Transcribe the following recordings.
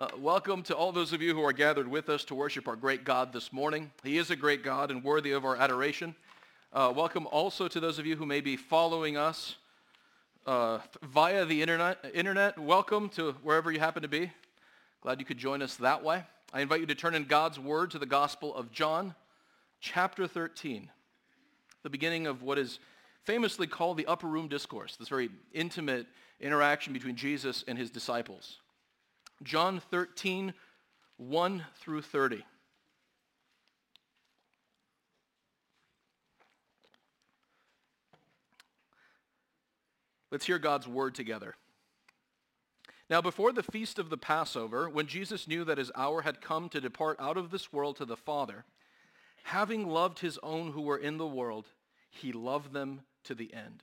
Uh, welcome to all those of you who are gathered with us to worship our great God this morning. He is a great God and worthy of our adoration. Uh, welcome also to those of you who may be following us uh, via the internet. Internet, welcome to wherever you happen to be. Glad you could join us that way. I invite you to turn in God's Word to the Gospel of John, chapter 13, the beginning of what is famously called the Upper Room Discourse, this very intimate interaction between Jesus and his disciples. John 13, 1 through 30. Let's hear God's word together. Now, before the feast of the Passover, when Jesus knew that his hour had come to depart out of this world to the Father, having loved his own who were in the world, he loved them to the end.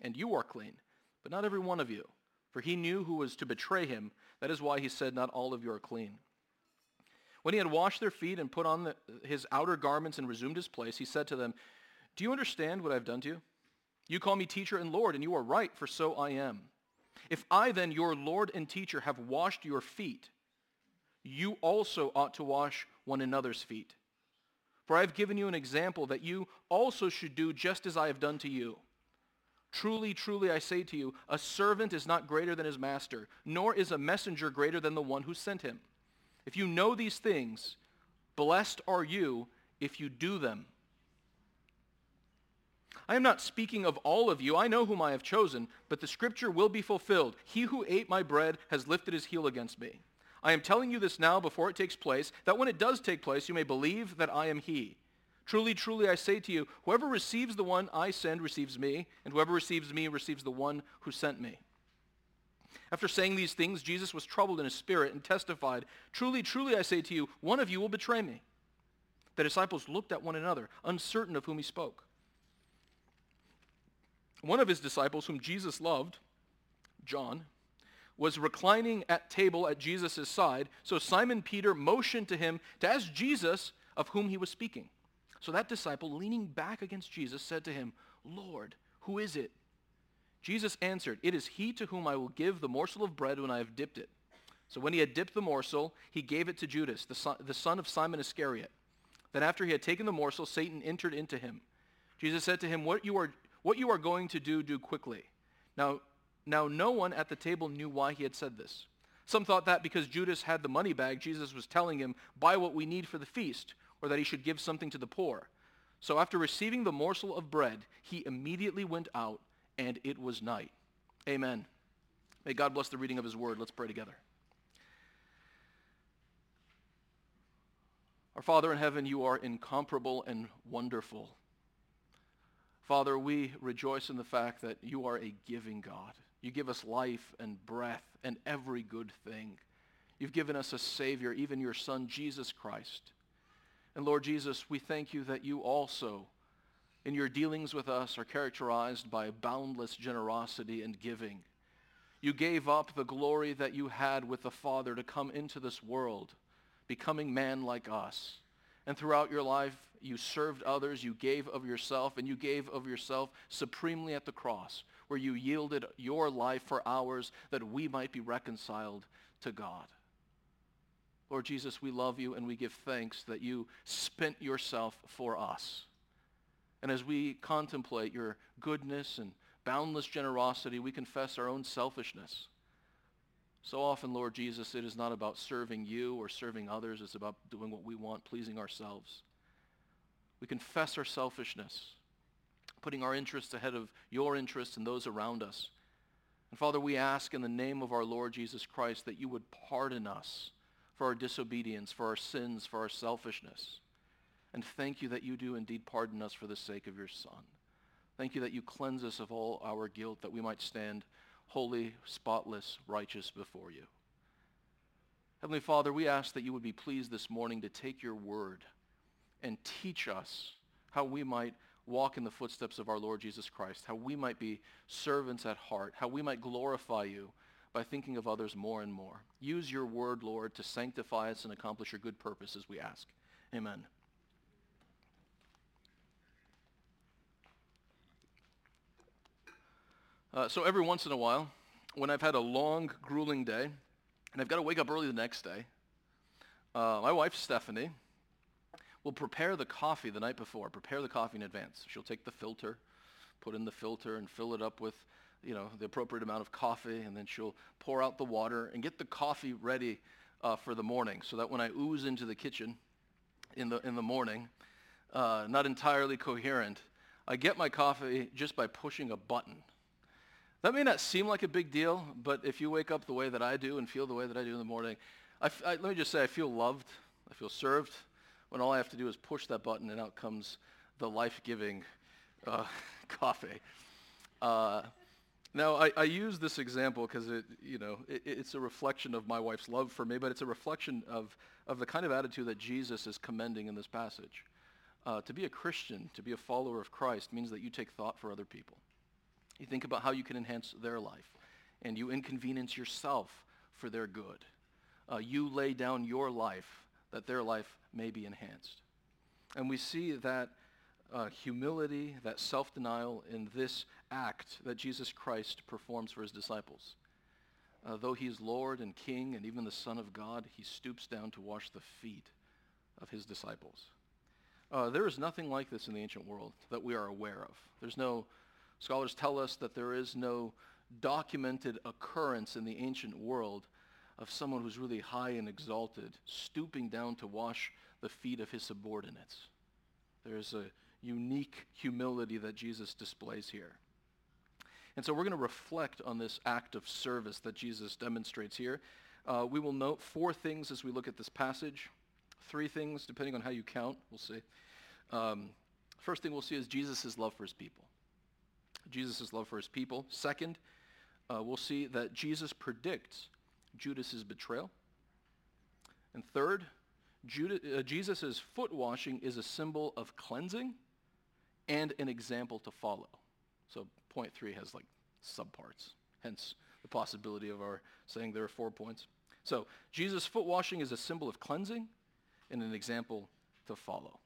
And you are clean but not every one of you. For he knew who was to betray him. That is why he said, not all of you are clean. When he had washed their feet and put on the, his outer garments and resumed his place, he said to them, Do you understand what I've done to you? You call me teacher and Lord, and you are right, for so I am. If I then, your Lord and teacher, have washed your feet, you also ought to wash one another's feet. For I have given you an example that you also should do just as I have done to you. Truly, truly, I say to you, a servant is not greater than his master, nor is a messenger greater than the one who sent him. If you know these things, blessed are you if you do them. I am not speaking of all of you. I know whom I have chosen, but the scripture will be fulfilled. He who ate my bread has lifted his heel against me. I am telling you this now before it takes place, that when it does take place, you may believe that I am he. Truly, truly, I say to you, whoever receives the one I send receives me, and whoever receives me receives the one who sent me. After saying these things, Jesus was troubled in his spirit and testified, Truly, truly, I say to you, one of you will betray me. The disciples looked at one another, uncertain of whom he spoke. One of his disciples, whom Jesus loved, John, was reclining at table at Jesus' side. So Simon Peter motioned to him to ask Jesus of whom he was speaking. So that disciple, leaning back against Jesus, said to him, Lord, who is it? Jesus answered, It is he to whom I will give the morsel of bread when I have dipped it. So when he had dipped the morsel, he gave it to Judas, the son, the son of Simon Iscariot. Then after he had taken the morsel, Satan entered into him. Jesus said to him, What you are, what you are going to do, do quickly. Now, now no one at the table knew why he had said this. Some thought that because Judas had the money bag, Jesus was telling him, buy what we need for the feast or that he should give something to the poor. So after receiving the morsel of bread, he immediately went out, and it was night. Amen. May God bless the reading of his word. Let's pray together. Our Father in heaven, you are incomparable and wonderful. Father, we rejoice in the fact that you are a giving God. You give us life and breath and every good thing. You've given us a Savior, even your Son, Jesus Christ. And Lord Jesus, we thank you that you also, in your dealings with us, are characterized by boundless generosity and giving. You gave up the glory that you had with the Father to come into this world, becoming man like us. And throughout your life, you served others, you gave of yourself, and you gave of yourself supremely at the cross, where you yielded your life for ours that we might be reconciled to God. Lord Jesus, we love you and we give thanks that you spent yourself for us. And as we contemplate your goodness and boundless generosity, we confess our own selfishness. So often, Lord Jesus, it is not about serving you or serving others. It's about doing what we want, pleasing ourselves. We confess our selfishness, putting our interests ahead of your interests and those around us. And Father, we ask in the name of our Lord Jesus Christ that you would pardon us for our disobedience, for our sins, for our selfishness. And thank you that you do indeed pardon us for the sake of your Son. Thank you that you cleanse us of all our guilt, that we might stand holy, spotless, righteous before you. Heavenly Father, we ask that you would be pleased this morning to take your word and teach us how we might walk in the footsteps of our Lord Jesus Christ, how we might be servants at heart, how we might glorify you by thinking of others more and more. Use your word, Lord, to sanctify us and accomplish your good purposes, we ask. Amen. Uh, so every once in a while, when I've had a long, grueling day, and I've got to wake up early the next day, uh, my wife, Stephanie, will prepare the coffee the night before, prepare the coffee in advance. She'll take the filter, put in the filter, and fill it up with you know, the appropriate amount of coffee, and then she'll pour out the water and get the coffee ready uh, for the morning so that when I ooze into the kitchen in the, in the morning, uh, not entirely coherent, I get my coffee just by pushing a button. That may not seem like a big deal, but if you wake up the way that I do and feel the way that I do in the morning, I, I, let me just say I feel loved, I feel served, when all I have to do is push that button and out comes the life-giving uh, coffee. Uh, now, I, I, use this example because it, you know, it, it's a reflection of my wife's love for me, but it's a reflection of, of the kind of attitude that Jesus is commending in this passage. Uh, to be a Christian, to be a follower of Christ, means that you take thought for other people. You think about how you can enhance their life, and you inconvenience yourself for their good. Uh, you lay down your life that their life may be enhanced. And we see that uh, humility, that self-denial in this act that Jesus Christ performs for his disciples. Uh, though he is Lord and King and even the Son of God, he stoops down to wash the feet of his disciples. Uh, there is nothing like this in the ancient world that we are aware of. There's no Scholars tell us that there is no documented occurrence in the ancient world of someone who's really high and exalted, stooping down to wash the feet of his subordinates. There's a unique humility that Jesus displays here. And so we're going to reflect on this act of service that Jesus demonstrates here. Uh, we will note four things as we look at this passage. Three things, depending on how you count, we'll see. Um, first thing we'll see is Jesus' love for his people. Jesus' love for his people. Second, uh, we'll see that Jesus predicts Judas's betrayal. And third, Judas, uh, Jesus' foot washing is a symbol of cleansing and an example to follow. So point three has like subparts, hence the possibility of our saying there are four points. So Jesus' foot washing is a symbol of cleansing and an example to follow.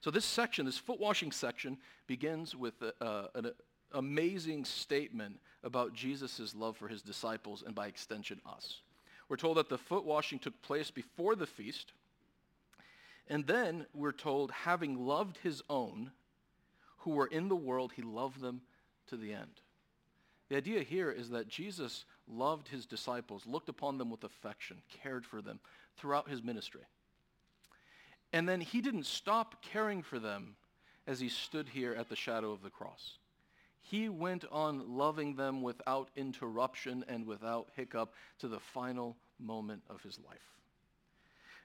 So this section, this foot washing section, begins with a, an amazing statement about Jesus' love for his disciples and by extension us. We're told that the foot washing took place before the feast. And then we're told, having loved his own who were in the world, he loved them to the end. The idea here is that Jesus loved his disciples, looked upon them with affection, cared for them throughout his ministry. And then he didn't stop caring for them as he stood here at the shadow of the cross. He went on loving them without interruption and without hiccup to the final moment of his life.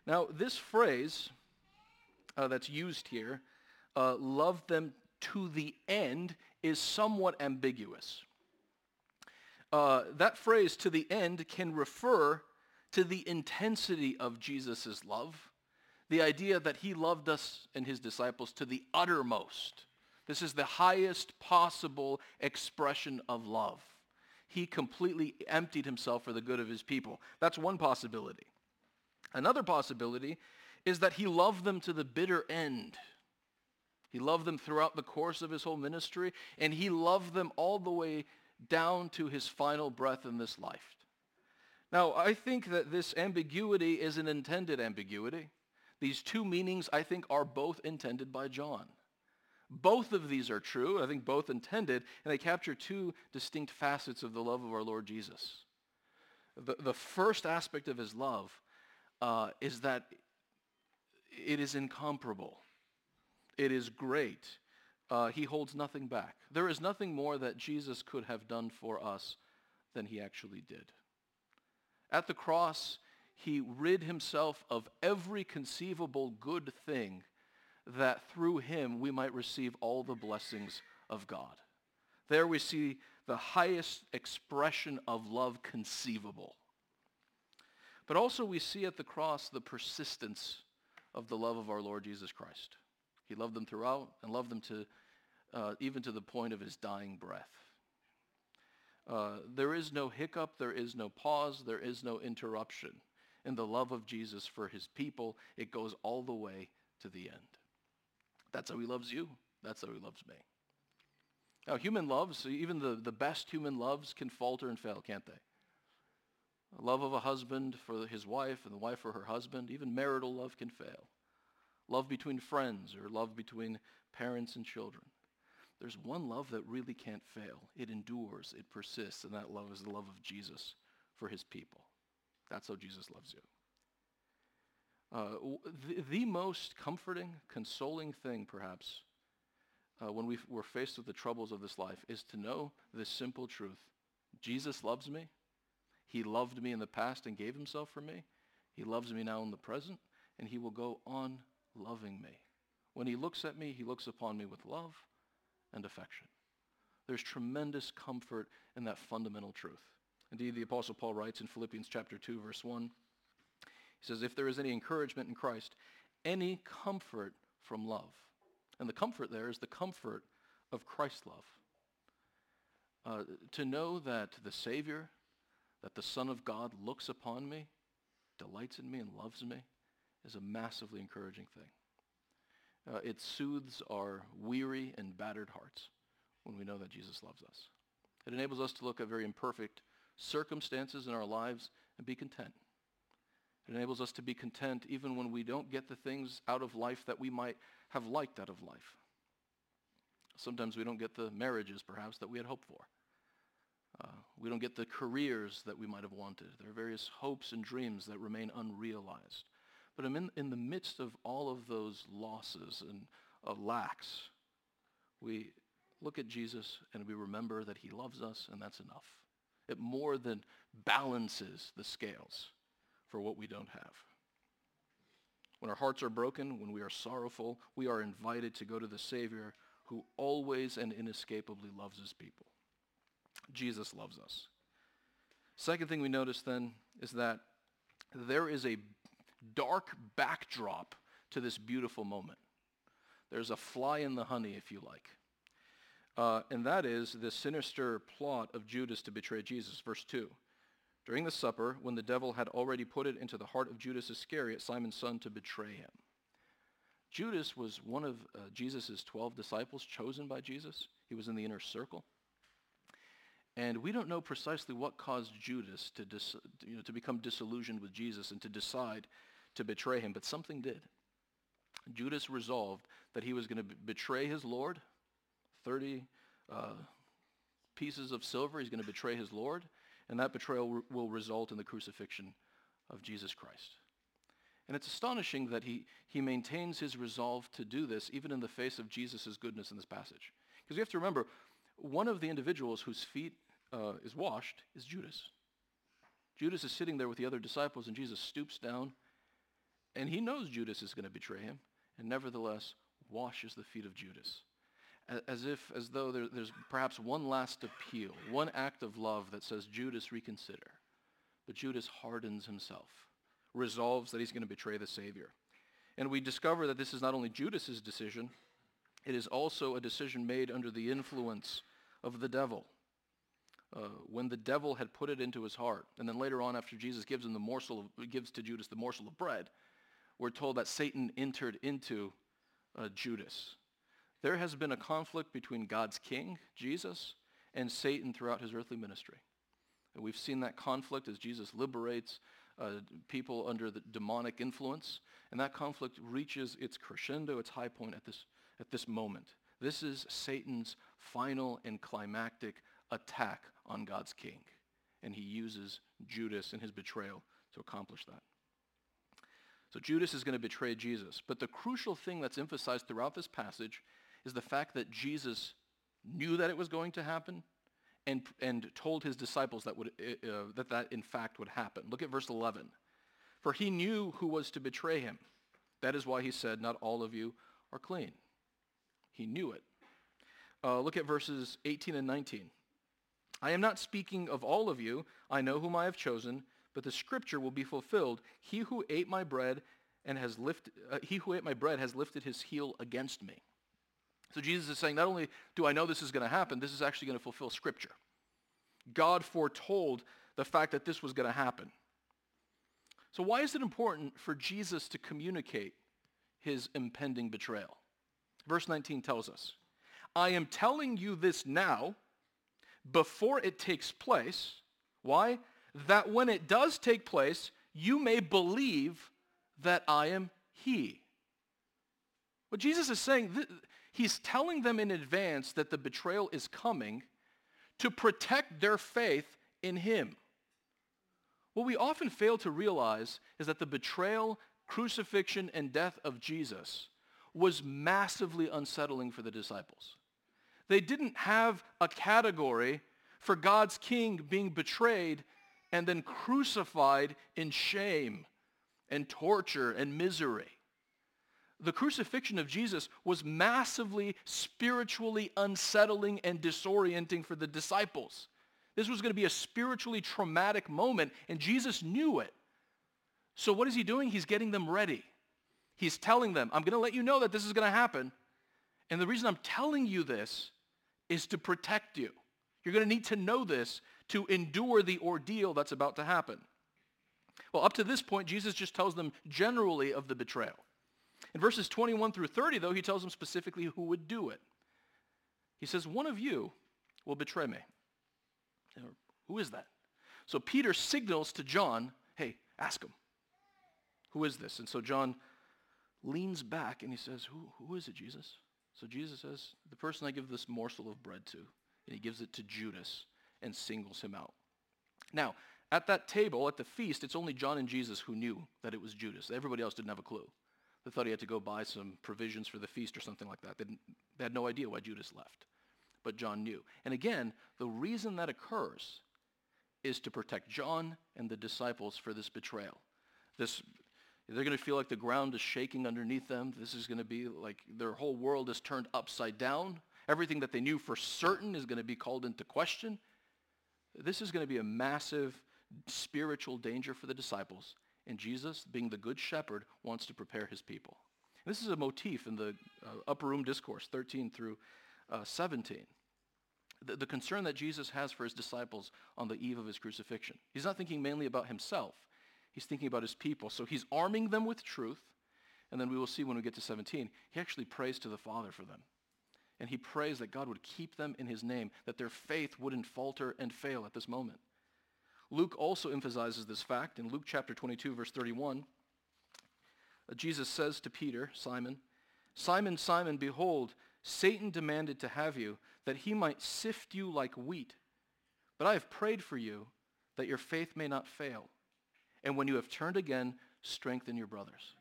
Now, this phrase uh, that's used here, uh, love them to the end, is somewhat ambiguous. Uh, that phrase, to the end, can refer to the intensity of Jesus' love the idea that he loved us and his disciples to the uttermost. This is the highest possible expression of love. He completely emptied himself for the good of his people. That's one possibility. Another possibility is that he loved them to the bitter end. He loved them throughout the course of his whole ministry, and he loved them all the way down to his final breath in this life. Now, I think that this ambiguity is an intended ambiguity. These two meanings, I think, are both intended by John. Both of these are true. I think both intended, and they capture two distinct facets of the love of our Lord Jesus. The, the first aspect of his love uh, is that it is incomparable. It is great. Uh, he holds nothing back. There is nothing more that Jesus could have done for us than he actually did. At the cross, he rid himself of every conceivable good thing that through him we might receive all the blessings of God. There we see the highest expression of love conceivable. But also we see at the cross the persistence of the love of our Lord Jesus Christ. He loved them throughout and loved them to uh, even to the point of his dying breath. Uh, there is no hiccup, there is no pause, there is no interruption in the love of Jesus for his people. It goes all the way to the end. That's how he loves you. That's how he loves me. Now, human loves, even the, the best human loves can falter and fail, can't they? Love of a husband for his wife and the wife for her husband, even marital love can fail. Love between friends or love between parents and children. There's one love that really can't fail. It endures, it persists, and that love is the love of Jesus for his people. That's how Jesus loves you. Uh, the, the, most comforting, consoling thing, perhaps, uh, when we we're faced with the troubles of this life is to know this simple truth. Jesus loves me. He loved me in the past and gave himself for me. He loves me now in the present, and he will go on loving me. When he looks at me, he looks upon me with love and affection. There's tremendous comfort in that fundamental truth. Indeed, the Apostle Paul writes in Philippians chapter 2, verse 1, he says, if there is any encouragement in Christ, any comfort from love. And the comfort there is the comfort of Christ's love. Uh, to know that the Savior, that the Son of God looks upon me, delights in me, and loves me is a massively encouraging thing. Uh, it soothes our weary and battered hearts when we know that Jesus loves us. It enables us to look at very imperfect circumstances in our lives and be content. It enables us to be content even when we don't get the things out of life that we might have liked out of life. Sometimes we don't get the marriages, perhaps, that we had hoped for. We don't get the careers that we might have wanted. There are various hopes and dreams that remain unrealized. But in, in the midst of all of those losses and uh, lacks, we look at Jesus and we remember that he loves us and that's enough. It more than balances the scales for what we don't have. When our hearts are broken, when we are sorrowful, we are invited to go to the Savior who always and inescapably loves his people. Jesus loves us. Second thing we notice then is that there is a dark backdrop to this beautiful moment. There's a fly in the honey, if you like. Uh, and that is the sinister plot of Judas to betray Jesus. Verse 2. During the supper, when the devil had already put it into the heart of Judas Iscariot, Simon's son, to betray him. Judas was one of uh, Jesus' 12 disciples chosen by Jesus. He was in the inner circle. And we don't know precisely what caused Judas to, dis, you know, to become disillusioned with Jesus and to decide to betray him, but something did. Judas resolved that he was going to b- betray his Lord, 30 uh, pieces of silver, he's going to betray his Lord, and that betrayal r- will result in the crucifixion of Jesus Christ. And it's astonishing that he, he maintains his resolve to do this even in the face of Jesus' goodness in this passage. Because we have to remember, one of the individuals whose feet uh, is washed is Judas. Judas is sitting there with the other disciples, and Jesus stoops down, and he knows Judas is going to betray him, and nevertheless washes the feet of Judas. As if, as though there, there's perhaps one last appeal, one act of love that says, Judas, reconsider. But Judas hardens himself, resolves that he's going to betray the Savior. And we discover that this is not only Judas's decision, it is also a decision made under the influence of the devil. Uh, when the devil had put it into his heart, and then later on after Jesus gives him the morsel of, gives to Judas the morsel of bread, we're told that Satan entered into uh, Judas. There has been a conflict between God's king, Jesus, and Satan throughout his earthly ministry. And we've seen that conflict as Jesus liberates uh, people under the demonic influence, and that conflict reaches its crescendo, its high point at this, at this moment. This is Satan's final and climactic attack on God's king. and he uses Judas and his betrayal to accomplish that. So Judas is going to betray Jesus. But the crucial thing that's emphasized throughout this passage is the fact that Jesus knew that it was going to happen and, and told his disciples that, would, uh, uh that that in fact would happen. Look at verse 11. For he knew who was to betray him. That is why he said, not all of you are clean. He knew it. Uh, look at verses 18 and 19. I am not speaking of all of you. I know whom I have chosen, but the scripture will be fulfilled. He who ate my bread and has lifted, uh, he who ate my bread has lifted his heel against me. So Jesus is saying, not only do I know this is going to happen, this is actually going to fulfill scripture. God foretold the fact that this was going to happen. So why is it important for Jesus to communicate his impending betrayal? Verse 19 tells us, I am telling you this now before it takes place. Why? That when it does take place, you may believe that I am he. What Jesus is saying, he's telling them in advance that the betrayal is coming to protect their faith in him. What we often fail to realize is that the betrayal, crucifixion, and death of Jesus was massively unsettling for the disciples. They didn't have a category for God's king being betrayed and then crucified in shame and torture and misery. The crucifixion of Jesus was massively spiritually unsettling and disorienting for the disciples. This was going to be a spiritually traumatic moment, and Jesus knew it. So what is he doing? He's getting them ready. He's telling them, I'm going to let you know that this is going to happen. And the reason I'm telling you this is to protect you. You're going to need to know this to endure the ordeal that's about to happen. Well, up to this point, Jesus just tells them generally of the betrayal. In verses 21 through 30, though, he tells them specifically who would do it. He says, one of you will betray me. Who is that? So Peter signals to John, hey, ask him. Who is this? And so John leans back and he says, who, who is it, Jesus? So Jesus says, the person I give this morsel of bread to, and he gives it to Judas and singles him out. Now, at that table, at the feast, it's only John and Jesus who knew that it was Judas. Everybody else didn't have a clue. They thought he had to go buy some provisions for the feast or something like that. They, they had no idea why Judas left. But John knew. And again, the reason that occurs is to protect John and the disciples for this betrayal. This they're going to feel like the ground is shaking underneath them. This is going to be like their whole world is turned upside down. Everything that they knew for certain is going to be called into question. This is going to be a massive spiritual danger for the disciples. And Jesus, being the good shepherd, wants to prepare his people. This is a motif in the uh, upper room discourse, 13 through uh, 17. The, the concern that Jesus has for his disciples on the eve of his crucifixion. He's not thinking mainly about himself. He's thinking about his people. So he's arming them with truth. And then we will see when we get to 17, he actually prays to the Father for them. And he prays that God would keep them in his name, that their faith wouldn't falter and fail at this moment. Luke also emphasizes this fact in Luke chapter 22, verse 31. Uh, Jesus says to Peter, Simon, Simon, Simon, behold, Satan demanded to have you, that he might sift you like wheat. But I have prayed for you, that your faith may not fail. And when you have turned again, strengthen your brothers.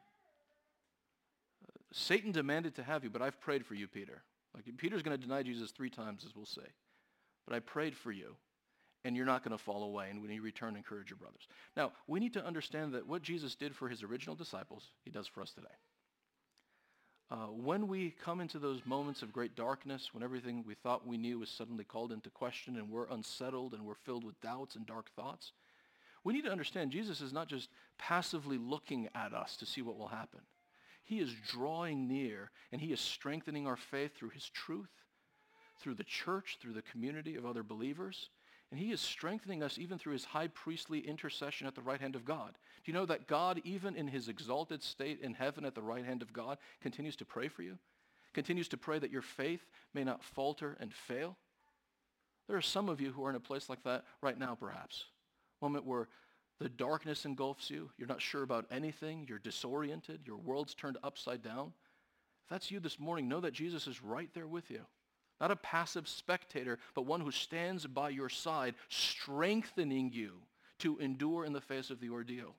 Satan demanded to have you, but I've prayed for you, Peter. Like Peter's going to deny Jesus three times, as we'll say. But I prayed for you, and you're not going to fall away. And when you return, encourage your brothers. Now, we need to understand that what Jesus did for his original disciples, he does for us today. Uh, when we come into those moments of great darkness, when everything we thought we knew was suddenly called into question and we're unsettled and we're filled with doubts and dark thoughts, we need to understand Jesus is not just passively looking at us to see what will happen. He is drawing near and he is strengthening our faith through his truth, through the church, through the community of other believers. And he is strengthening us even through his high priestly intercession at the right hand of God. Do you know that God, even in his exalted state in heaven at the right hand of God, continues to pray for you? Continues to pray that your faith may not falter and fail? There are some of you who are in a place like that right now, perhaps moment where the darkness engulfs you, you're not sure about anything, you're disoriented, your world's turned upside down. If that's you this morning, know that Jesus is right there with you. Not a passive spectator, but one who stands by your side, strengthening you to endure in the face of the ordeal.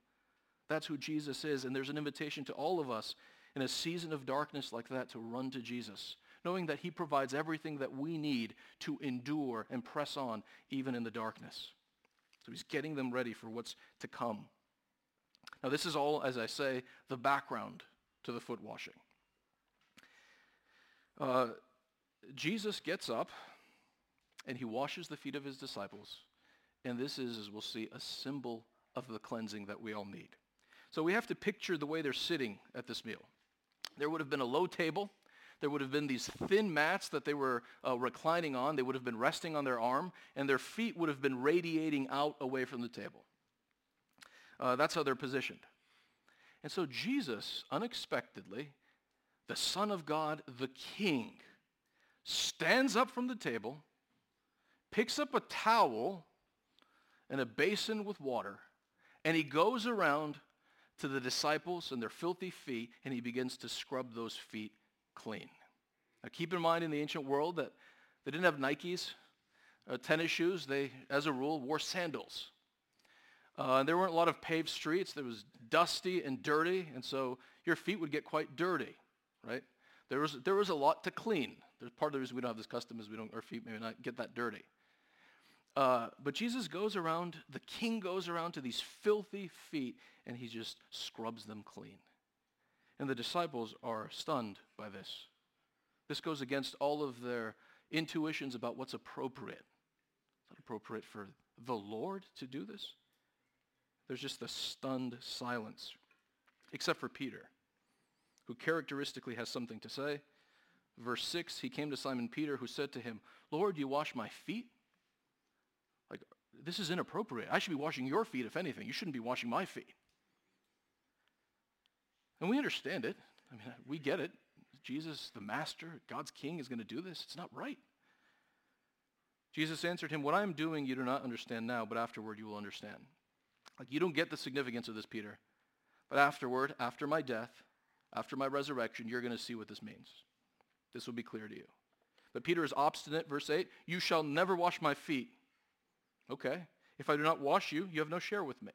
That's who Jesus is. And there's an invitation to all of us in a season of darkness like that to run to Jesus, knowing that he provides everything that we need to endure and press on even in the darkness. So he's getting them ready for what's to come. Now this is all, as I say, the background to the foot washing. Uh, Jesus gets up and he washes the feet of his disciples. And this is, as we'll see, a symbol of the cleansing that we all need. So we have to picture the way they're sitting at this meal. There would have been a low table. There would have been these thin mats that they were uh, reclining on. They would have been resting on their arm, and their feet would have been radiating out away from the table. Uh, that's how they're positioned. And so Jesus, unexpectedly, the Son of God, the King, stands up from the table, picks up a towel and a basin with water, and he goes around to the disciples and their filthy feet, and he begins to scrub those feet clean. Now keep in mind in the ancient world that they didn't have Nikes, uh, tennis shoes. They, as a rule, wore sandals. Uh, there weren't a lot of paved streets. There was dusty and dirty, and so your feet would get quite dirty, right? There was, there was a lot to clean. There's part of the reason we don't have this custom is we don't, our feet maybe not get that dirty. Uh, but Jesus goes around, the king goes around to these filthy feet, and he just scrubs them clean. And the disciples are stunned by this. This goes against all of their intuitions about what's appropriate. Is it appropriate for the Lord to do this? There's just a stunned silence, except for Peter, who characteristically has something to say. Verse 6, he came to Simon Peter, who said to him, Lord, you wash my feet? Like, this is inappropriate. I should be washing your feet, if anything. You shouldn't be washing my feet. And we understand it. I mean, we get it. Jesus, the master, God's king, is going to do this. It's not right. Jesus answered him, What I am doing you do not understand now, but afterward you will understand. Like, you don't get the significance of this, Peter. But afterward, after my death, after my resurrection, you're going to see what this means. This will be clear to you. But Peter is obstinate, verse 8, you shall never wash my feet. Okay. If I do not wash you, you have no share with me.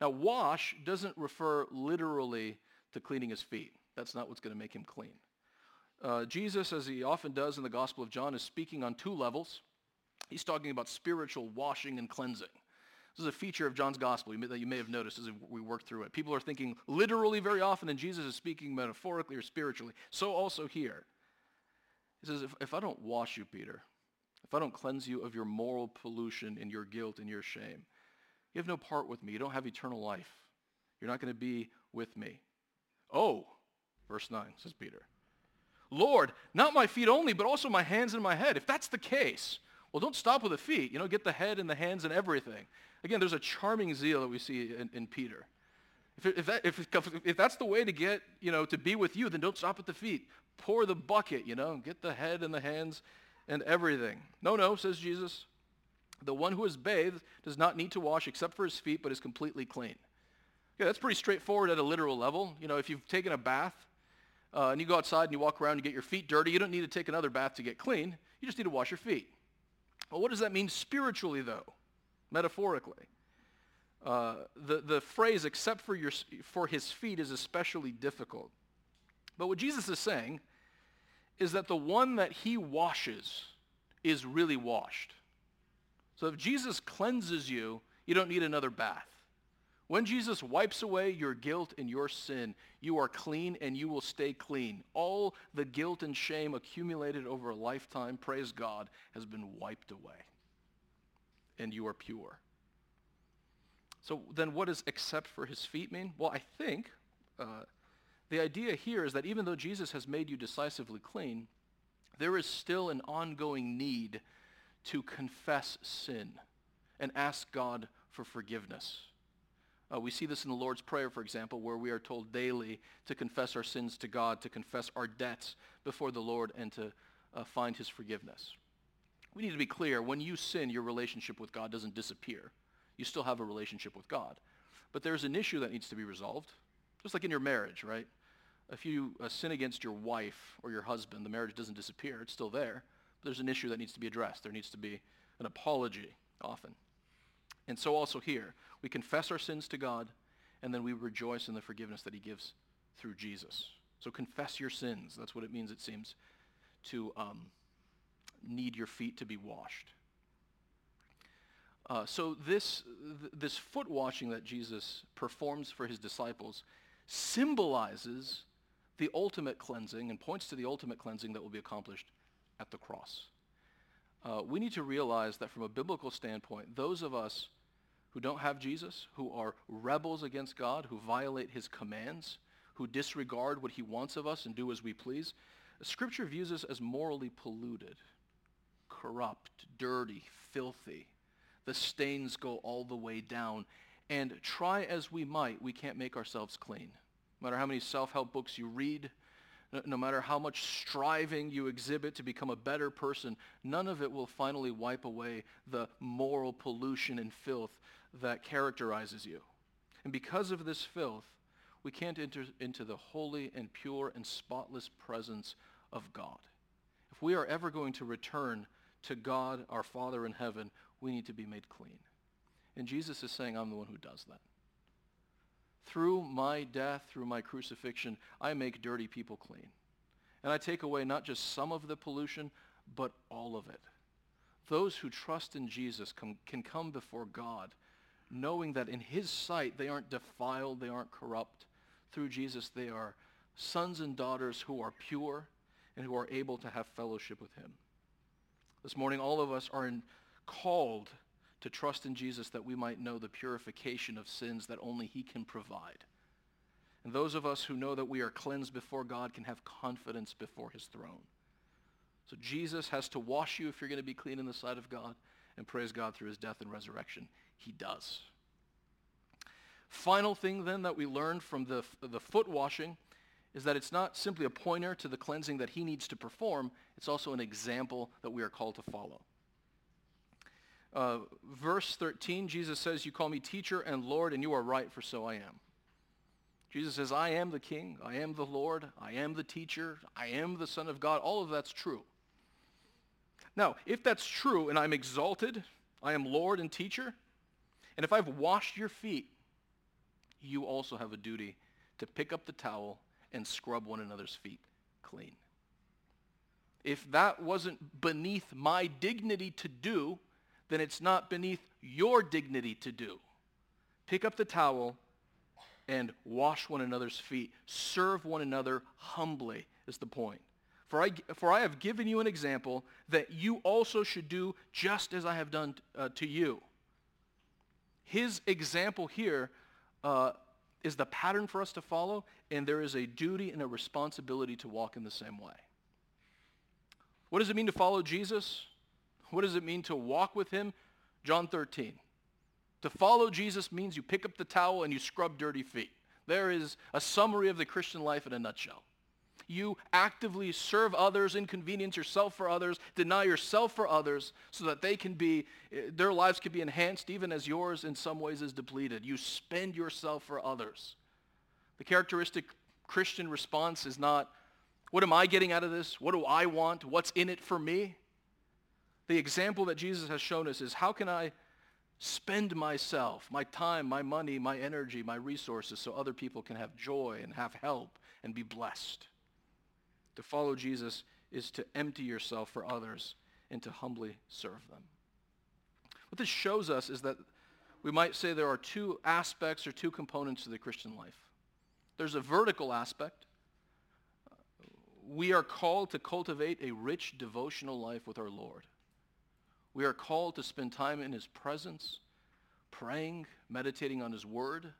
Now, wash doesn't refer literally to cleaning his feet. That's not what's going to make him clean. Uh, Jesus, as he often does in the Gospel of John, is speaking on two levels. He's talking about spiritual washing and cleansing. This is a feature of John's gospel that you may have noticed as we work through it. People are thinking literally very often, and Jesus is speaking metaphorically or spiritually. So also here. He says, if, if I don't wash you, Peter, if I don't cleanse you of your moral pollution and your guilt and your shame, you have no part with me. You don't have eternal life. You're not going to be with me. Oh, verse 9 says Peter. Lord, not my feet only, but also my hands and my head. If that's the case, well, don't stop with the feet. You know, get the head and the hands and everything. Again, there's a charming zeal that we see in, in Peter. If, if, that, if, if that's the way to get, you know, to be with you, then don't stop at the feet. Pour the bucket, you know, get the head and the hands and everything. No, no, says Jesus. The one who is bathed does not need to wash except for his feet, but is completely clean. Yeah, that's pretty straightforward at a literal level. You know, if you've taken a bath uh, and you go outside and you walk around and you get your feet dirty, you don't need to take another bath to get clean. You just need to wash your feet. Well, what does that mean spiritually, though? metaphorically. Uh, the, the phrase, except for, your, for his feet, is especially difficult. But what Jesus is saying is that the one that he washes is really washed. So if Jesus cleanses you, you don't need another bath. When Jesus wipes away your guilt and your sin, you are clean and you will stay clean. All the guilt and shame accumulated over a lifetime, praise God, has been wiped away and you are pure. So then what does except for his feet mean? Well, I think uh, the idea here is that even though Jesus has made you decisively clean, there is still an ongoing need to confess sin and ask God for forgiveness. Uh, we see this in the Lord's Prayer, for example, where we are told daily to confess our sins to God, to confess our debts before the Lord, and to uh, find his forgiveness we need to be clear. When you sin, your relationship with God doesn't disappear. You still have a relationship with God. But there's an issue that needs to be resolved, just like in your marriage, right? If you uh, sin against your wife or your husband, the marriage doesn't disappear. It's still there. There's an issue that needs to be addressed. There needs to be an apology often. And so also here, we confess our sins to God, and then we rejoice in the forgiveness that he gives through Jesus. So confess your sins. That's what it means, it seems, to um, need your feet to be washed. Uh, so this, th- this foot washing that Jesus performs for his disciples symbolizes the ultimate cleansing and points to the ultimate cleansing that will be accomplished at the cross. Uh, we need to realize that from a biblical standpoint, those of us who don't have Jesus, who are rebels against God, who violate his commands, who disregard what he wants of us and do as we please, Scripture views us as morally polluted, corrupt, dirty, filthy. The stains go all the way down. And try as we might, we can't make ourselves clean. No matter how many self-help books you read, no matter how much striving you exhibit to become a better person, none of it will finally wipe away the moral pollution and filth that characterizes you. And because of this filth, we can't enter into the holy and pure and spotless presence of God. If we are ever going to return to God, our Father in heaven, we need to be made clean. And Jesus is saying, I'm the one who does that. Through my death, through my crucifixion, I make dirty people clean. And I take away not just some of the pollution, but all of it. Those who trust in Jesus can come before God knowing that in his sight they aren't defiled, they aren't corrupt. Through Jesus they are sons and daughters who are pure and who are able to have fellowship with him. This morning all of us are in, called to trust in Jesus that we might know the purification of sins that only he can provide. And those of us who know that we are cleansed before God can have confidence before his throne. So Jesus has to wash you if you're going to be clean in the sight of God and praise God through his death and resurrection. He does. Final thing then that we learned from the, the foot washing is that it's not simply a pointer to the cleansing that he needs to perform, it's also an example that we are called to follow. Uh, verse 13, Jesus says, you call me teacher and Lord, and you are right, for so I am. Jesus says, I am the king, I am the Lord, I am the teacher, I am the Son of God. All of that's true. Now, if that's true and I'm exalted, I am Lord and teacher, and if I've washed your feet, you also have a duty to pick up the towel and scrub one another's feet clean. If that wasn't beneath my dignity to do, then it's not beneath your dignity to do. Pick up the towel and wash one another's feet. Serve one another humbly is the point. For I, for I have given you an example that you also should do just as I have done uh, to you. His example here uh, is the pattern for us to follow, and there is a duty and a responsibility to walk in the same way. What does it mean to follow Jesus? What does it mean to walk with him? John 13. To follow Jesus means you pick up the towel and you scrub dirty feet. There is a summary of the Christian life in a nutshell you actively serve others, inconvenience yourself for others, deny yourself for others so that they can be, eh, their lives can be enhanced even as yours in some ways is depleted. You spend yourself for others. The characteristic Christian response is not, what am I getting out of this? What do I want? What's in it for me? The example that Jesus has shown us is how can I spend myself, my time, my money, my energy, my resources so other people can have joy and have help and be blessed. To follow Jesus is to empty yourself for others and to humbly serve them. What this shows us is that we might say there are two aspects or two components to the Christian life. There's a vertical aspect. We are called to cultivate a rich devotional life with our Lord. We are called to spend time in his presence, praying, meditating on his word,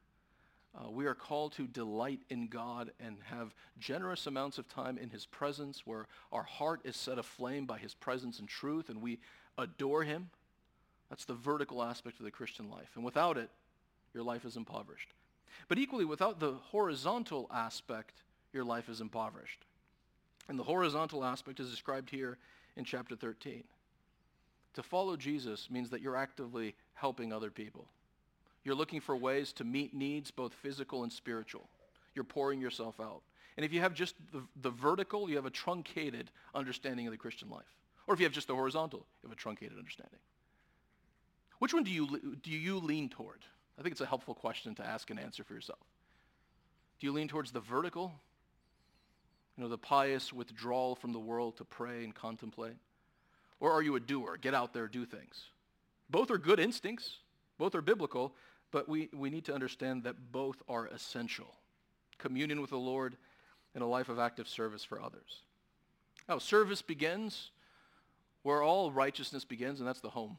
uh, we are called to delight in God and have generous amounts of time in his presence where our heart is set aflame by his presence and truth and we adore him. That's the vertical aspect of the Christian life. And without it, your life is impoverished. But equally, without the horizontal aspect, your life is impoverished. And the horizontal aspect is described here in chapter 13. To follow Jesus means that you're actively helping other people. You're looking for ways to meet needs, both physical and spiritual. You're pouring yourself out. And if you have just the, the vertical, you have a truncated understanding of the Christian life. Or if you have just the horizontal, you have a truncated understanding. Which one do you, do you lean toward? I think it's a helpful question to ask and answer for yourself. Do you lean towards the vertical? You know, the pious withdrawal from the world to pray and contemplate? Or are you a doer? Get out there, do things. Both are good instincts. Both are biblical, but we, we need to understand that both are essential. Communion with the Lord and a life of active service for others. Now, service begins where all righteousness begins, and that's the home.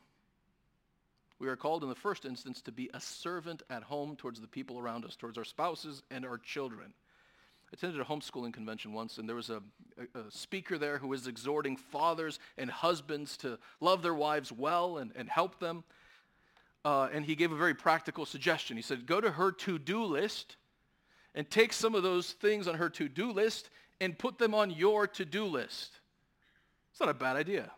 We are called in the first instance to be a servant at home towards the people around us, towards our spouses and our children. I attended a homeschooling convention once, and there was a, a, a, speaker there who was exhorting fathers and husbands to love their wives well and, and help them. Uh, and he gave a very practical suggestion. He said, go to her to-do list and take some of those things on her to-do list and put them on your to-do list. It's not a bad idea.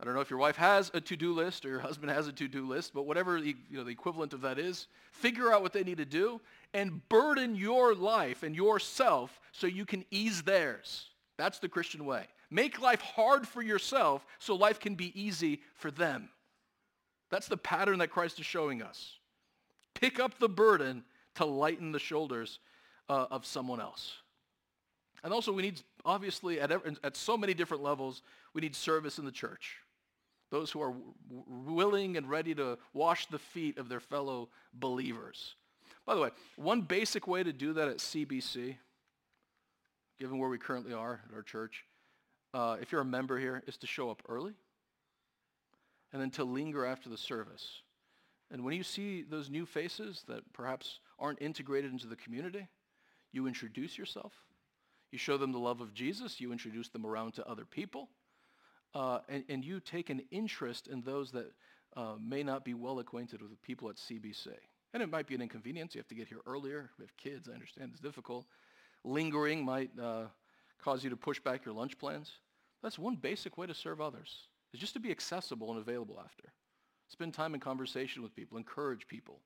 I don't know if your wife has a to-do list or your husband has a to-do list, but whatever the, you know, the equivalent of that is, figure out what they need to do and burden your life and yourself so you can ease theirs. That's the Christian way. Make life hard for yourself so life can be easy for them. That's the pattern that Christ is showing us. Pick up the burden to lighten the shoulders uh, of someone else. And also we need, obviously, at, every, at so many different levels, we need service in the church. Those who are willing and ready to wash the feet of their fellow believers. By the way, one basic way to do that at CBC, given where we currently are at our church, uh, if you're a member here, is to show up early and then to linger after the service. And when you see those new faces that perhaps aren't integrated into the community, you introduce yourself. You show them the love of Jesus. You introduce them around to other people. Uh, and, and, you take an interest in those that uh, may not be well acquainted with the people at CBC. And it might be an inconvenience. You have to get here earlier. We have kids. I understand it's difficult. Lingering might uh, cause you to push back your lunch plans. That's one basic way to serve others, is just to be accessible and available after. Spend time in conversation with people. Encourage people.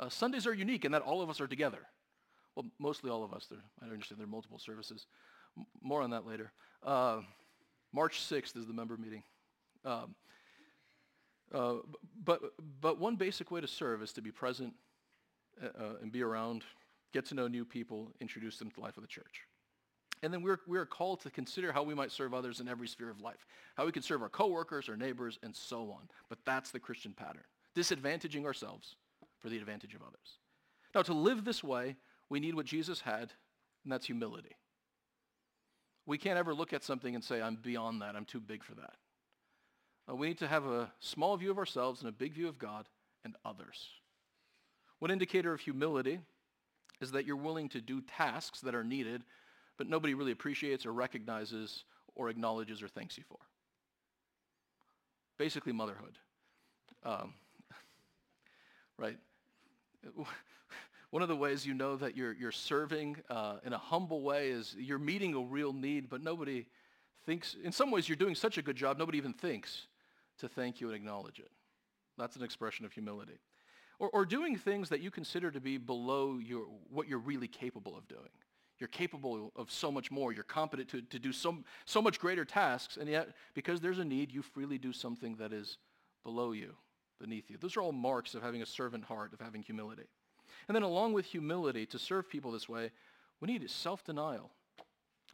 Uh, Sundays are unique in that all of us are together. Well, mostly all of us. There, I understand there are multiple services. M- more on that later. Uh, March 6th is the member meeting. Um, uh, but, but one basic way to serve is to be present uh, uh, and be around, get to know new people, introduce them to life of the church. And then we're, we're called to consider how we might serve others in every sphere of life, how we can serve our coworkers, our neighbors, and so on. But that's the Christian pattern, disadvantaging ourselves for the advantage of others. Now, to live this way, we need what Jesus had, and that's humility. We can't ever look at something and say, I'm beyond that, I'm too big for that. Uh, we need to have a small view of ourselves and a big view of God and others. One indicator of humility is that you're willing to do tasks that are needed, but nobody really appreciates or recognizes or acknowledges or thanks you for. Basically motherhood. Um, right? One of the ways you know that you're, you're serving uh, in a humble way is you're meeting a real need, but nobody thinks, in some ways you're doing such a good job, nobody even thinks to thank you and acknowledge it. That's an expression of humility. Or, or doing things that you consider to be below your, what you're really capable of doing. You're capable of so much more. You're competent to, to do so, so much greater tasks, and yet because there's a need, you freely do something that is below you, beneath you. Those are all marks of having a servant heart, of having humility. And then along with humility, to serve people this way, we need self-denial,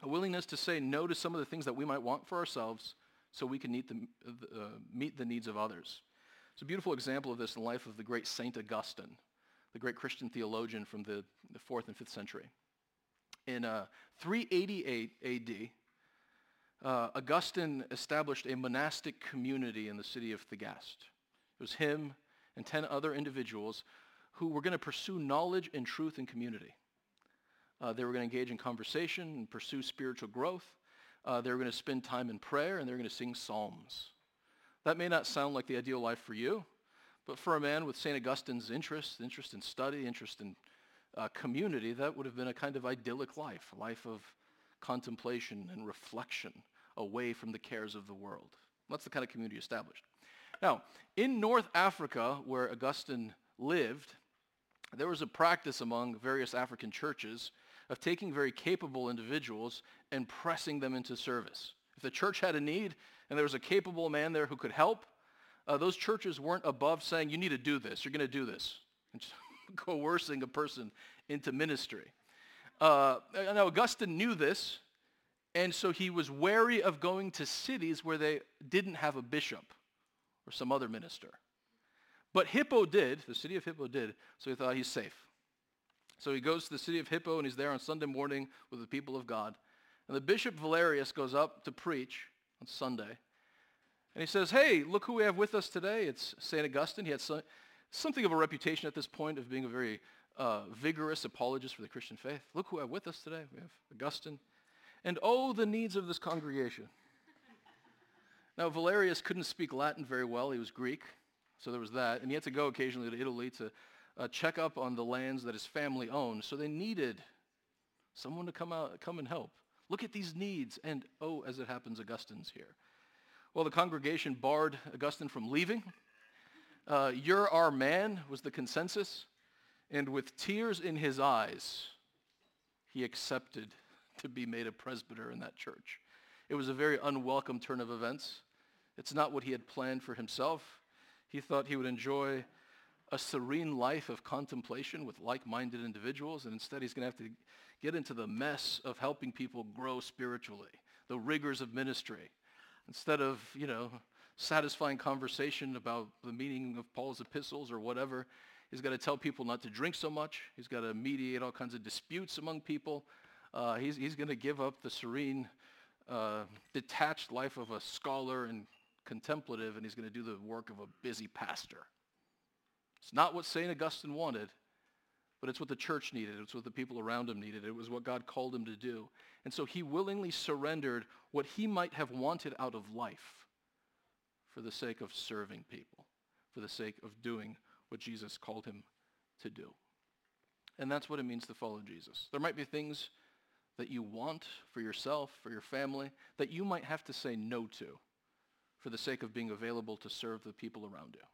a willingness to say no to some of the things that we might want for ourselves so we can meet the, uh, meet the needs of others. It's a beautiful example of this in the life of the great Saint Augustine, the great Christian theologian from the, the 4th and 5th century. In uh, 388 AD, uh, Augustine established a monastic community in the city of Thagaste. It was him and 10 other individuals who were going to pursue knowledge and truth in community. Uh, they were going to engage in conversation and pursue spiritual growth. Uh, they were going to spend time in prayer and they were going to sing psalms. That may not sound like the ideal life for you, but for a man with St. Augustine's interest, interest in study, interest in uh, community, that would have been a kind of idyllic life, a life of contemplation and reflection away from the cares of the world. That's the kind of community established. Now, in North Africa, where Augustine lived, there was a practice among various African churches of taking very capable individuals and pressing them into service. If the church had a need and there was a capable man there who could help, uh, those churches weren't above saying, you need to do this, you're going to do this, and coercing a person into ministry. Uh, now, Augustine knew this, and so he was wary of going to cities where they didn't have a bishop or some other minister. But Hippo did, the city of Hippo did, so he thought he's safe. So he goes to the city of Hippo and he's there on Sunday morning with the people of God. And the bishop Valerius goes up to preach on Sunday. And he says, hey, look who we have with us today. It's St. Augustine. He had some, something of a reputation at this point of being a very uh, vigorous apologist for the Christian faith. Look who we have with us today. We have Augustine. And oh, the needs of this congregation. now, Valerius couldn't speak Latin very well. He was Greek. So there was that. And he had to go occasionally to Italy to uh, check up on the lands that his family owned. So they needed someone to come out, come and help. Look at these needs. And oh, as it happens, Augustine's here. Well, the congregation barred Augustine from leaving. Uh, You're our man was the consensus. And with tears in his eyes, he accepted to be made a presbyter in that church. It was a very unwelcome turn of events. It's not what he had planned for himself. He thought he would enjoy a serene life of contemplation with like-minded individuals, and instead he's going to have to get into the mess of helping people grow spiritually, the rigors of ministry. Instead of, you know, satisfying conversation about the meaning of Paul's epistles or whatever, he's got to tell people not to drink so much. He's got to mediate all kinds of disputes among people. Uh, he's he's going to give up the serene, uh, detached life of a scholar and contemplative, and he's going to do the work of a busy pastor. It's not what St. Augustine wanted, but it's what the church needed. It's what the people around him needed. It was what God called him to do. And so he willingly surrendered what he might have wanted out of life for the sake of serving people, for the sake of doing what Jesus called him to do. And that's what it means to follow Jesus. There might be things that you want for yourself, for your family, that you might have to say no to for the sake of being available to serve the people around you.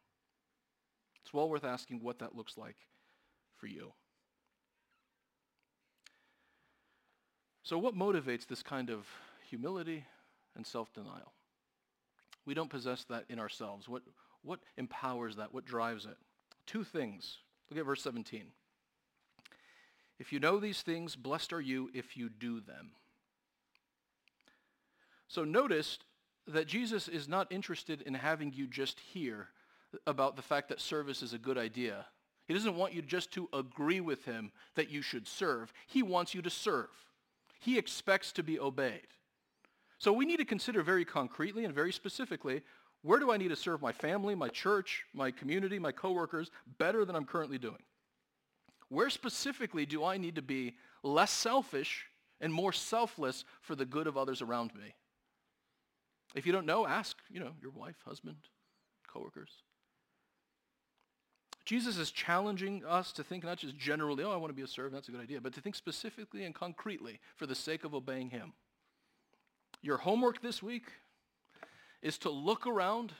It's well worth asking what that looks like for you. So what motivates this kind of humility and self-denial? We don't possess that in ourselves. What, what empowers that? What drives it? Two things. Look at verse 17. If you know these things, blessed are you if you do them. So notice that Jesus is not interested in having you just hear about the fact that service is a good idea. He doesn't want you just to agree with him that you should serve. He wants you to serve. He expects to be obeyed. So we need to consider very concretely and very specifically, where do I need to serve my family, my church, my community, my coworkers better than I'm currently doing? Where specifically do I need to be less selfish and more selfless for the good of others around me? If you don't know, ask, you know, your wife, husband, coworkers. Jesus is challenging us to think not just generally, oh, I want to be a servant, that's a good idea, but to think specifically and concretely for the sake of obeying him. Your homework this week is to look around,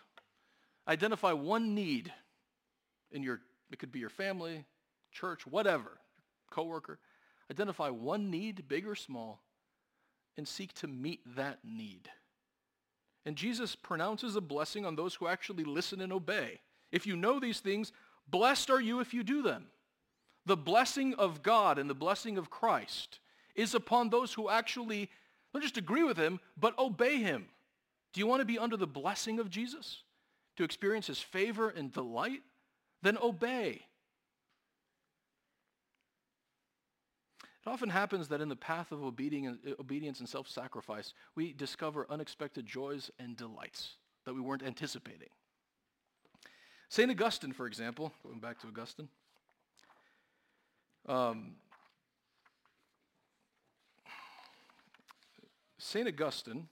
identify one need in your, it could be your family, church, whatever, coworker. Identify one need, big or small, and seek to meet that need. And Jesus pronounces a blessing on those who actually listen and obey. If you know these things, Blessed are you if you do them. The blessing of God and the blessing of Christ is upon those who actually not just agree with him, but obey him. Do you want to be under the blessing of Jesus? To experience his favor and delight? Then obey. It often happens that in the path of obedience and self-sacrifice, we discover unexpected joys and delights that we weren't anticipating. St. Augustine, for example, going back to Augustine, um, St. Augustine,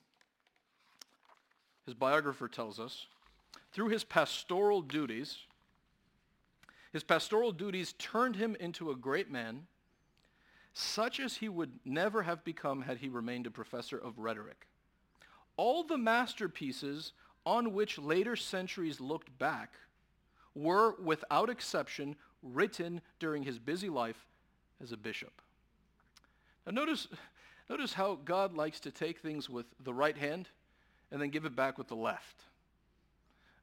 his biographer tells us, through his pastoral duties, his pastoral duties turned him into a great man, such as he would never have become had he remained a professor of rhetoric. All the masterpieces on which later centuries looked back were, without exception, written during his busy life as a bishop. Now notice, notice how God likes to take things with the right hand and then give it back with the left.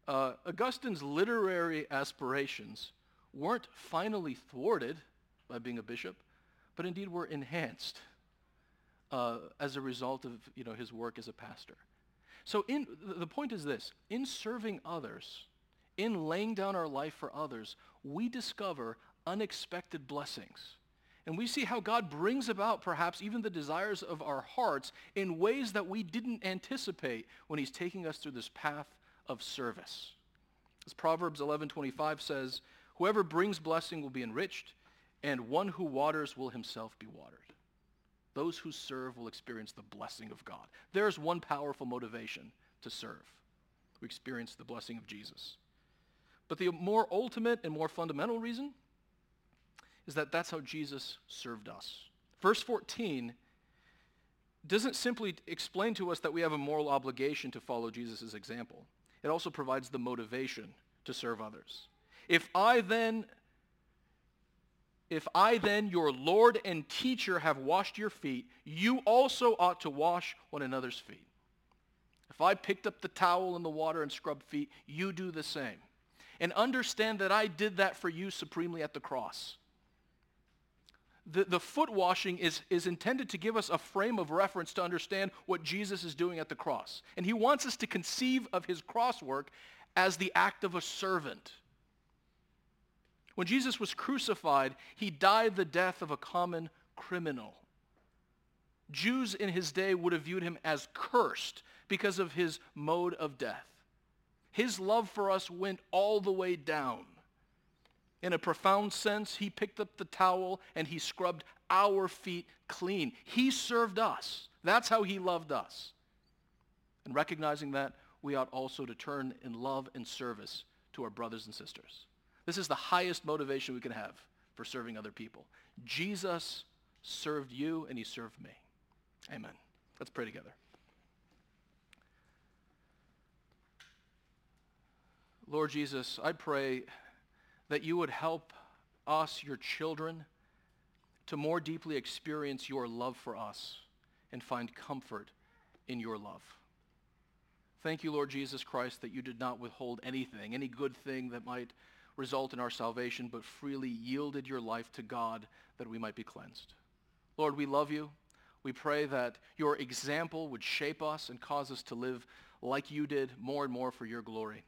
Uh, Augustine's literary aspirations weren't finally thwarted by being a bishop, but indeed were enhanced uh, as a result of you know, his work as a pastor. So in, the point is this, in serving others, in laying down our life for others, we discover unexpected blessings. And we see how God brings about perhaps even the desires of our hearts in ways that we didn't anticipate when he's taking us through this path of service. As Proverbs 11:25 says, whoever brings blessing will be enriched, and one who waters will himself be watered. Those who serve will experience the blessing of God. There's one powerful motivation to serve. We experience the blessing of Jesus. But the more ultimate and more fundamental reason is that that's how Jesus served us. Verse 14 doesn't simply explain to us that we have a moral obligation to follow Jesus' example. It also provides the motivation to serve others. If I then if I then, your Lord and teacher, have washed your feet, you also ought to wash one another's feet. If I picked up the towel in the water and scrubbed feet, you do the same. And understand that I did that for you supremely at the cross. The, the foot washing is, is intended to give us a frame of reference to understand what Jesus is doing at the cross. And he wants us to conceive of his cross work as the act of a servant. When Jesus was crucified, he died the death of a common criminal. Jews in his day would have viewed him as cursed because of his mode of death. His love for us went all the way down. In a profound sense, he picked up the towel and he scrubbed our feet clean. He served us. That's how he loved us. And recognizing that, we ought also to turn in love and service to our brothers and sisters. This is the highest motivation we can have for serving other people. Jesus served you and he served me. Amen. Let's pray together. Lord Jesus, I pray that you would help us, your children, to more deeply experience your love for us and find comfort in your love. Thank you, Lord Jesus Christ, that you did not withhold anything, any good thing that might result in our salvation, but freely yielded your life to God that we might be cleansed. Lord, we love you. We pray that your example would shape us and cause us to live like you did more and more for your glory.